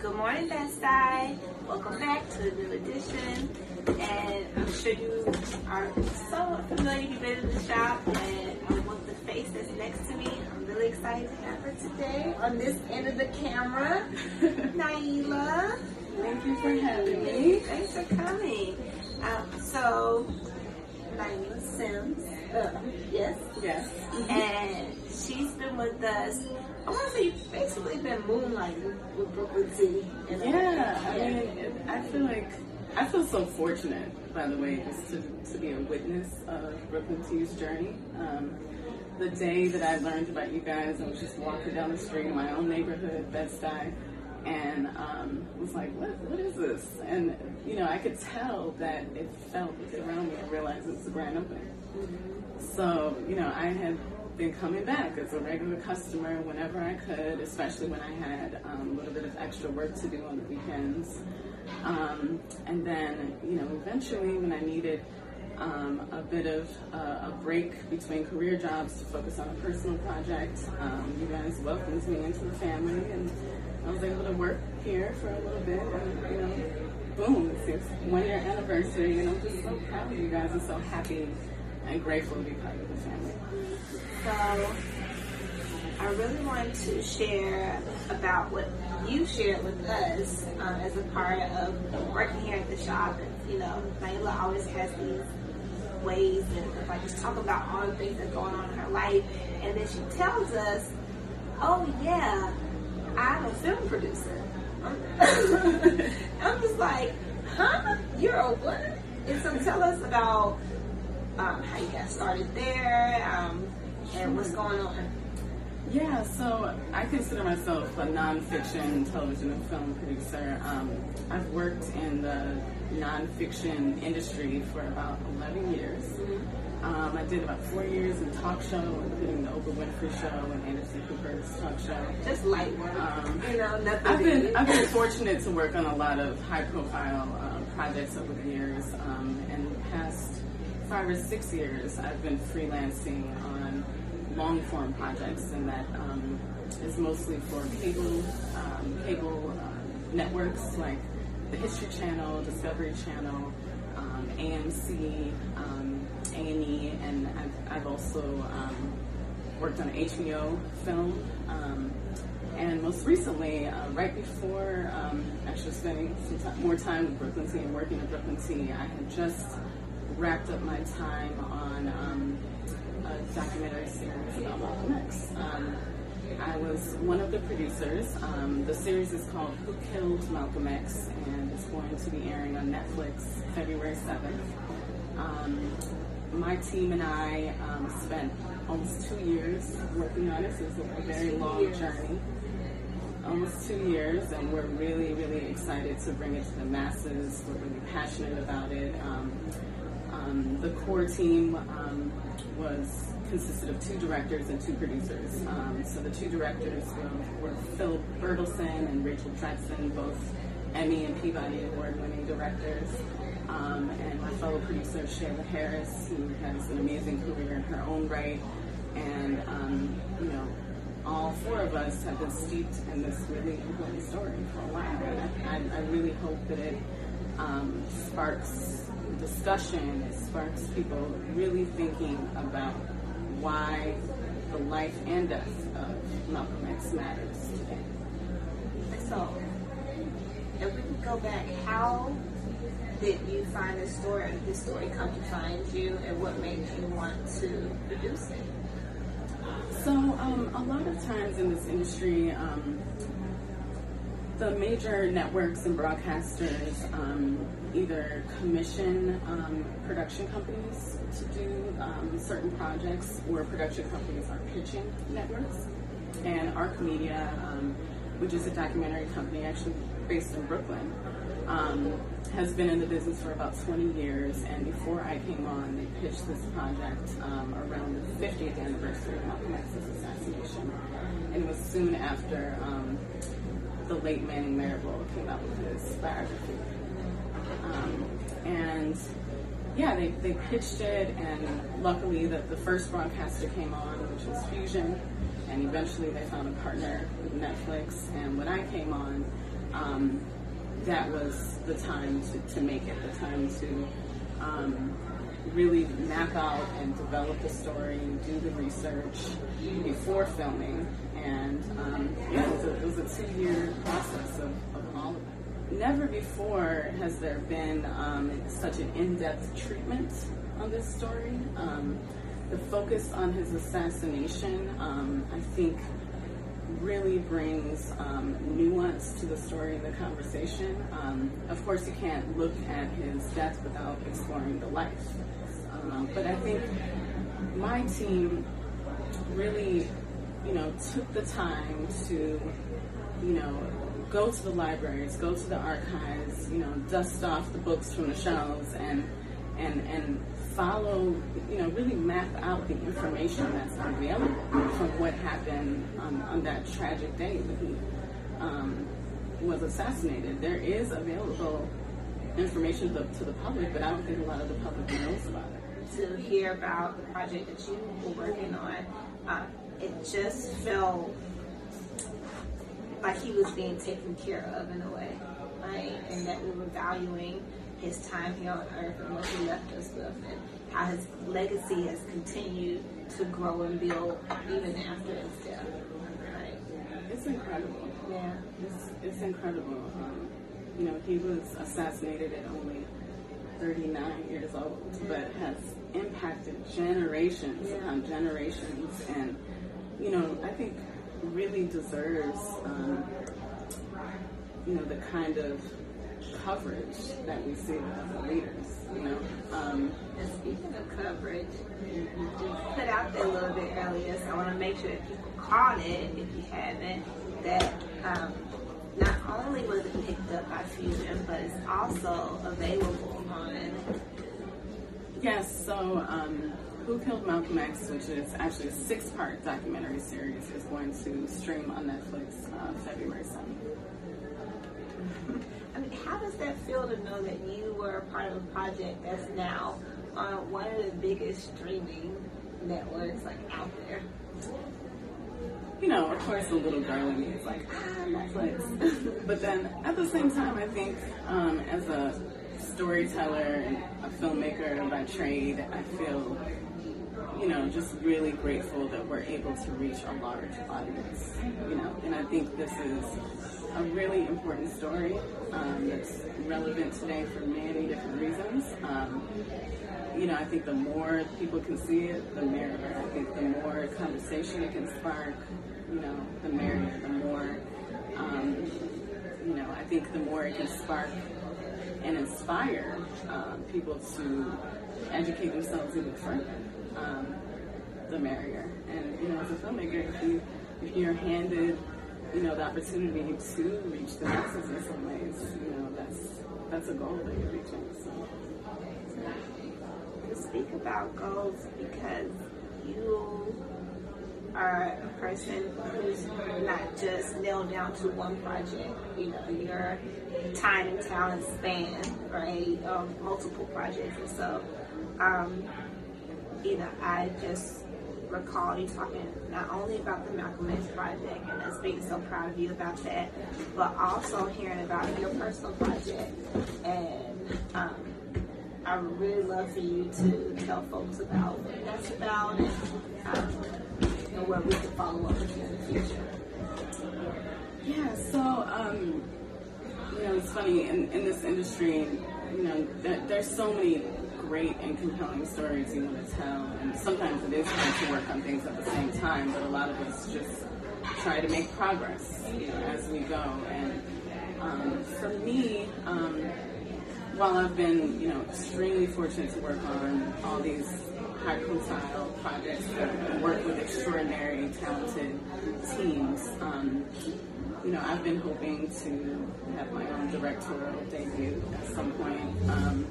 Good morning, Bed-Stuy. Welcome back to a new edition. And I'm sure you are somewhat familiar. You've been in the shop, and I'm with the face that's next to me. I'm really excited to have her today on this end of the camera. Naila. Thank you for having me. Thanks for coming. Um, so, Naila Sims. Uh, yes. Yes. And she's been with us. I want to say you've basically been moonlighting with Brooklyn a way. Yeah, I mean, I feel like I feel so fortunate, by the way, just to, to be a witness of Brooklyn Tea's journey. Um, the day that I learned about you guys, I was just walking down the street in my own neighborhood, Bed-Stuy, and um, was like, what, what is this? And, you know, I could tell that it felt around me. I realized it's a grand opening. So, you know, I had been coming back as a regular customer whenever I could, especially when I had um, a little bit of extra work to do on the weekends. Um, and then, you know, eventually when I needed um, a bit of uh, a break between career jobs to focus on a personal project, um, you guys welcomed me into the family and I was able to work here for a little bit and, you know, boom, it's one year anniversary and I'm just so proud of you guys and so happy and grateful to be part of the family. So, I really want to share about what you shared with us um, as a part of working here at the shop. And, you know, Naila always has these ways and like just talk about all the things that are going on in her life. And then she tells us, oh, yeah, I'm a film producer. I'm just like, huh? You're a what? And so tell us about um, how you got started there um, and what's going on. Yeah, so I consider myself a nonfiction television and film producer. Um, I've worked in the nonfiction industry for about 11 years. Um, I did about four years in talk show, including the Oprah Winfrey Show and Anderson Cooper's talk show. Just light work, Um, you know, nothing. I've been. I've been fortunate to work on a lot of high profile um, projects over the years. Um, and the past five or six years, I've been freelancing on long form projects, and that um, is mostly for cable um, cable uh, networks like the History Channel, Discovery Channel, um, AMC, um, A&E, and I've, I've also um, worked on HBO film. Um, and most recently, uh, right before actually spending some time, more time with Brooklyn Tea and working at Brooklyn Tea, I had just wrapped up my time on um, a documentary series about Malcolm X. Um, I was one of the producers. Um, the series is called Who Killed Malcolm X, and it's going to be airing on Netflix February 7th. Um, my team and I um, spent almost two years working on it, so it's a very long journey. Almost two years, and we're really, really excited to bring it to the masses. We're really passionate about it. Um, um, the core team um, was consisted of two directors and two producers. Um, so the two directors were, were Philip Bertelsen and Rachel Dretzin, both Emmy and Peabody Award-winning directors. Um, and my fellow producer Shayla Harris, who has an amazing career in her own right, and um, you know, all four of us have been steeped in this really important story for a while. And I, I, I really hope that it um, sparks discussion, it sparks people really thinking about why the life and death of Malcolm X matters today. So, if we can go back, how did you find this story, did this story come to find you, and what made you want to produce it? So, um, a lot of times in this industry, um, the major networks and broadcasters um, either commission um, production companies to do um, certain projects, or production companies are pitching networks. And Arc Media, um, which is a documentary company actually based in Brooklyn, um, has been in the business for about 20 years. And before I came on, they pitched this project um, around the 50th anniversary of Malcolm X's assassination. And it was soon after the late Manning Marable came out with his biography. Um, and yeah, they, they pitched it, and luckily that the first broadcaster came on, which was Fusion, and eventually they found a partner with Netflix, and when I came on, um, that was the time to, to make it, the time to um, really map out and develop the story, and do the research before filming, and um, yeah, it was a, a two-year process of, of all of it. Never before has there been um, such an in-depth treatment on this story. Um, the focus on his assassination, um, I think, really brings um, nuance to the story and the conversation. Um, of course, you can't look at his death without exploring the life. Um, but I think my team really, you know, took the time to, you know, go to the libraries, go to the archives, you know, dust off the books from the shelves and and and follow, you know, really map out the information that's available from what happened on that tragic day that he um, was assassinated. There is available information to, to the public, but I don't think a lot of the public knows about it. To hear about the project that you were working on, uh, it just felt like he was being taken care of in a way, right? And that we were valuing his time here on earth and what he left us with and how his legacy has continued to grow and build even after his death. Right? It's incredible. Yeah. It's, it's incredible. Um, you know, he was assassinated at only 39 years old, but has impacted generations upon generations and, you know, I think really deserves, um, you know, the kind of coverage that we see with other leaders, you know. Um, And speaking of coverage, you, you put out there a little bit earlier, so I want to make sure that people caught it, if you haven't, that um, not only was it picked up by Fusion, but it's also available on Yes, so um, Who Killed Malcolm X, which is actually a six part documentary series, is going to stream on Netflix uh, February 7th. I mean, how does that feel to know that you were a part of a project that's now on one of the biggest streaming networks like out there? You know, of course, the little girl in me is like, ah, Netflix. but then at the same time, I think um, as a storyteller and a filmmaker by trade, I feel, you know, just really grateful that we're able to reach a large audience. You know, and I think this is a really important story um, that's relevant today for many different reasons. Um, you know, I think the more people can see it, the merrier. I think the more conversation it can spark, you know, the merrier. The more, um, you know, I think the more it can spark and inspire um, people to educate themselves even further, um, the merrier. And you know, as a filmmaker, if you if you're handed, you know, the opportunity to reach the masses in some ways, you know, that's that's a goal that you're reaching. So. speak about goals because you are a person who's not just nailed down to one project. You know, your time and talent span, right, um, multiple projects. And so, um, you know, I just recall you talking not only about the Malcolm X project and us being so proud of you about that, but also hearing about your personal project and um, I would really love for you to tell folks about what that's about and, um, and where we can follow up with you in the future. Yeah, so um, you know, it's funny in, in this industry. You know, there, there's so many great and compelling stories you want to tell, and sometimes it is hard to work on things at the same time. But a lot of us just try to make progress, you know, as we go. And um, for me, um, while I've been, you know, extremely fortunate to work on all these high profile projects and work with extraordinary, talented teams, um, you know, I've been hoping to have my own directorial debut at some point. Um,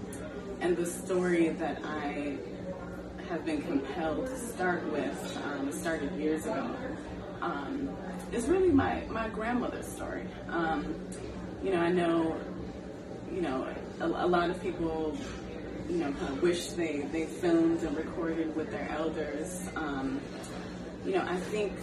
and the story that I have been compelled to start with, um, started years ago, um, is really my, my grandmother's story. Um, you know, I know, you know, a, a lot of people, you know, kind of wish they, they filmed and recorded with their elders. Um, you know, I think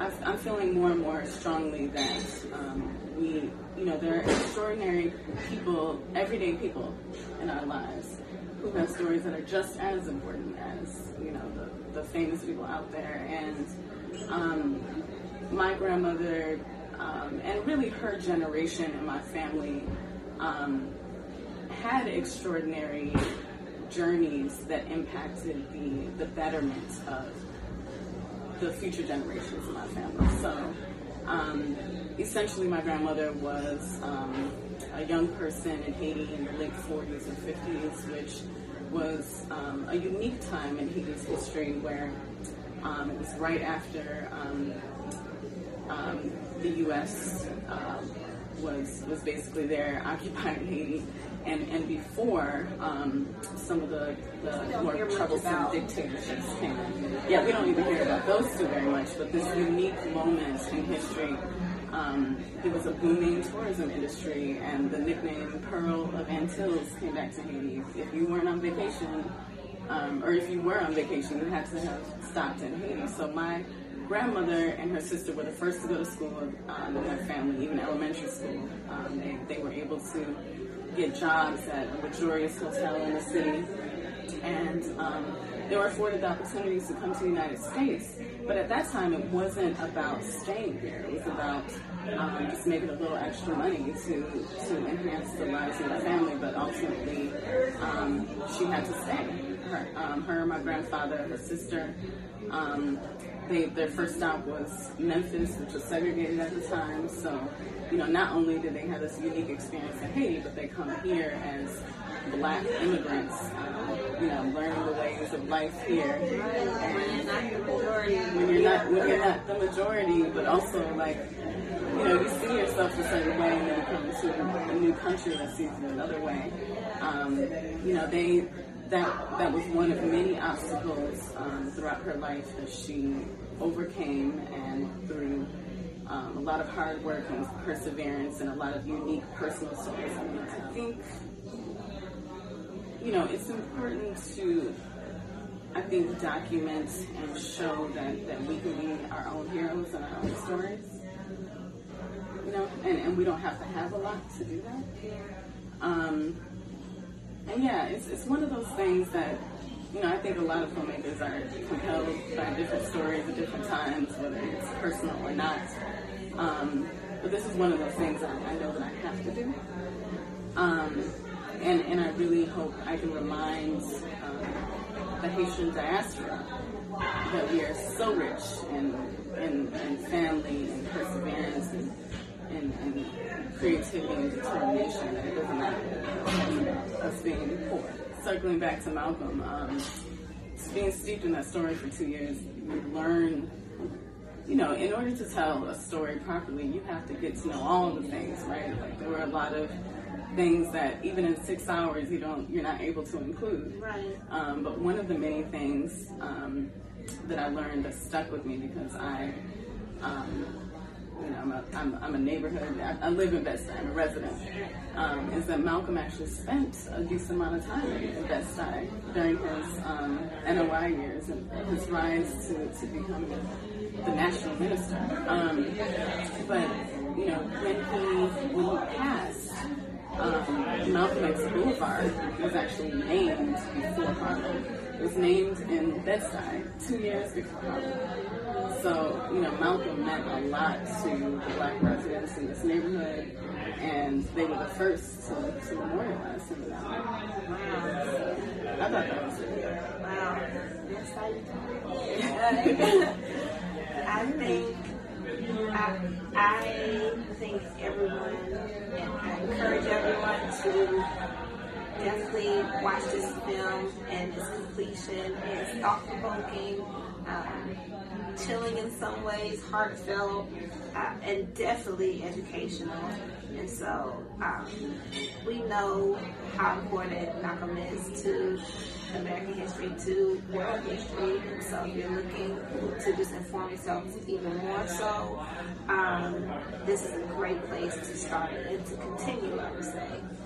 I'm feeling more and more strongly that um, we, you know, there are extraordinary people, everyday people in our lives who have stories that are just as important as, you know, the, the famous people out there. And um, my grandmother, um, and really her generation and my family, um, had extraordinary journeys that impacted the, the betterment of the future generations of my family. So um, essentially, my grandmother was um, a young person in Haiti in the late 40s and 50s, which was um, a unique time in Haiti's history where um, it was right after um, um, the U.S. was was basically there occupying Haiti and, and before um, some of the, the more troublesome dictatorships came. Yeah, we don't even hear about those two very much, but this unique moment in history. Um, it was a booming tourism industry, and the nickname Pearl of Antilles came back to Haiti. If you weren't on vacation, um, or if you were on vacation, you had to have stopped in Haiti. So my grandmother and her sister were the first to go to school um, in their family, even elementary school. Um, they, they were able to get jobs at a luxurious hotel in the city. And um, they were afforded the opportunities to come to the United States. But at that time, it wasn't about staying here. It was about um, just making a little extra money to, to enhance the lives of the family. But ultimately, um, she had to stay. Her, um, her, my grandfather, her sister, um, they, their first stop was Memphis, which was segregated at the time. So, you know, not only did they have this unique experience in Haiti, but they come here as black immigrants, um, you know, learning the ways of life here. And when you're not when you're not the majority, but also like, you know, you see yourself a certain way, and then come to a new country that sees you another way. Um, you know, they that that was one of many obstacles um, throughout her life that she overcame, and through um, a lot of hard work and perseverance, and a lot of unique personal stories. I mean, I think you know it's important to. I think document and show that, that we can be our own heroes and our own stories. And we don't have to have a lot to do that. Um, and yeah, it's, it's one of those things that, you know, I think a lot of filmmakers are compelled by different stories at different times, whether it's personal or not. Um, but this is one of those things I, I know that I have to do. Um, and, and I really hope I can remind um, the Haitian diaspora that we are so rich in, in, in family and perseverance and, and, and creativity and determination that it doesn't matter us being poor. Circling back to Malcolm, um, being steeped in that story for two years, you learn, you know, in order to tell a story properly, you have to get to know all the things, right? Like there were a lot of things that even in six hours you don't, you're not able to include. Right. Um, but one of the many things um, that I learned that stuck with me because I. Um, you know, I'm a, I'm, I'm a neighborhood, I, I live in Bed-Stuy, I'm a resident, um, is that Malcolm actually spent a decent amount of time in Bed-Stuy during his um, NOI years and his rise to, to become the national minister. Um, but, you know, when he, when he passed, um, Malcolm X Boulevard was actually named before Harlem. Was named in Bed-Stuy two years before. So, you know, Malcolm meant a lot to the black residents in this neighborhood, and they were the first to, to memorialize him. Wow. I thought that was really. Wow. Yes, I think I, I think everyone, and I encourage everyone to definitely watch this film and its completion. It's thought provoking. Um, chilling in some ways, heartfelt, uh, and definitely educational. And so um, we know how important Malcolm is to American history, to world history. So if you're looking to just inform yourself even more so, um, this is a great place to start and to continue, I would say.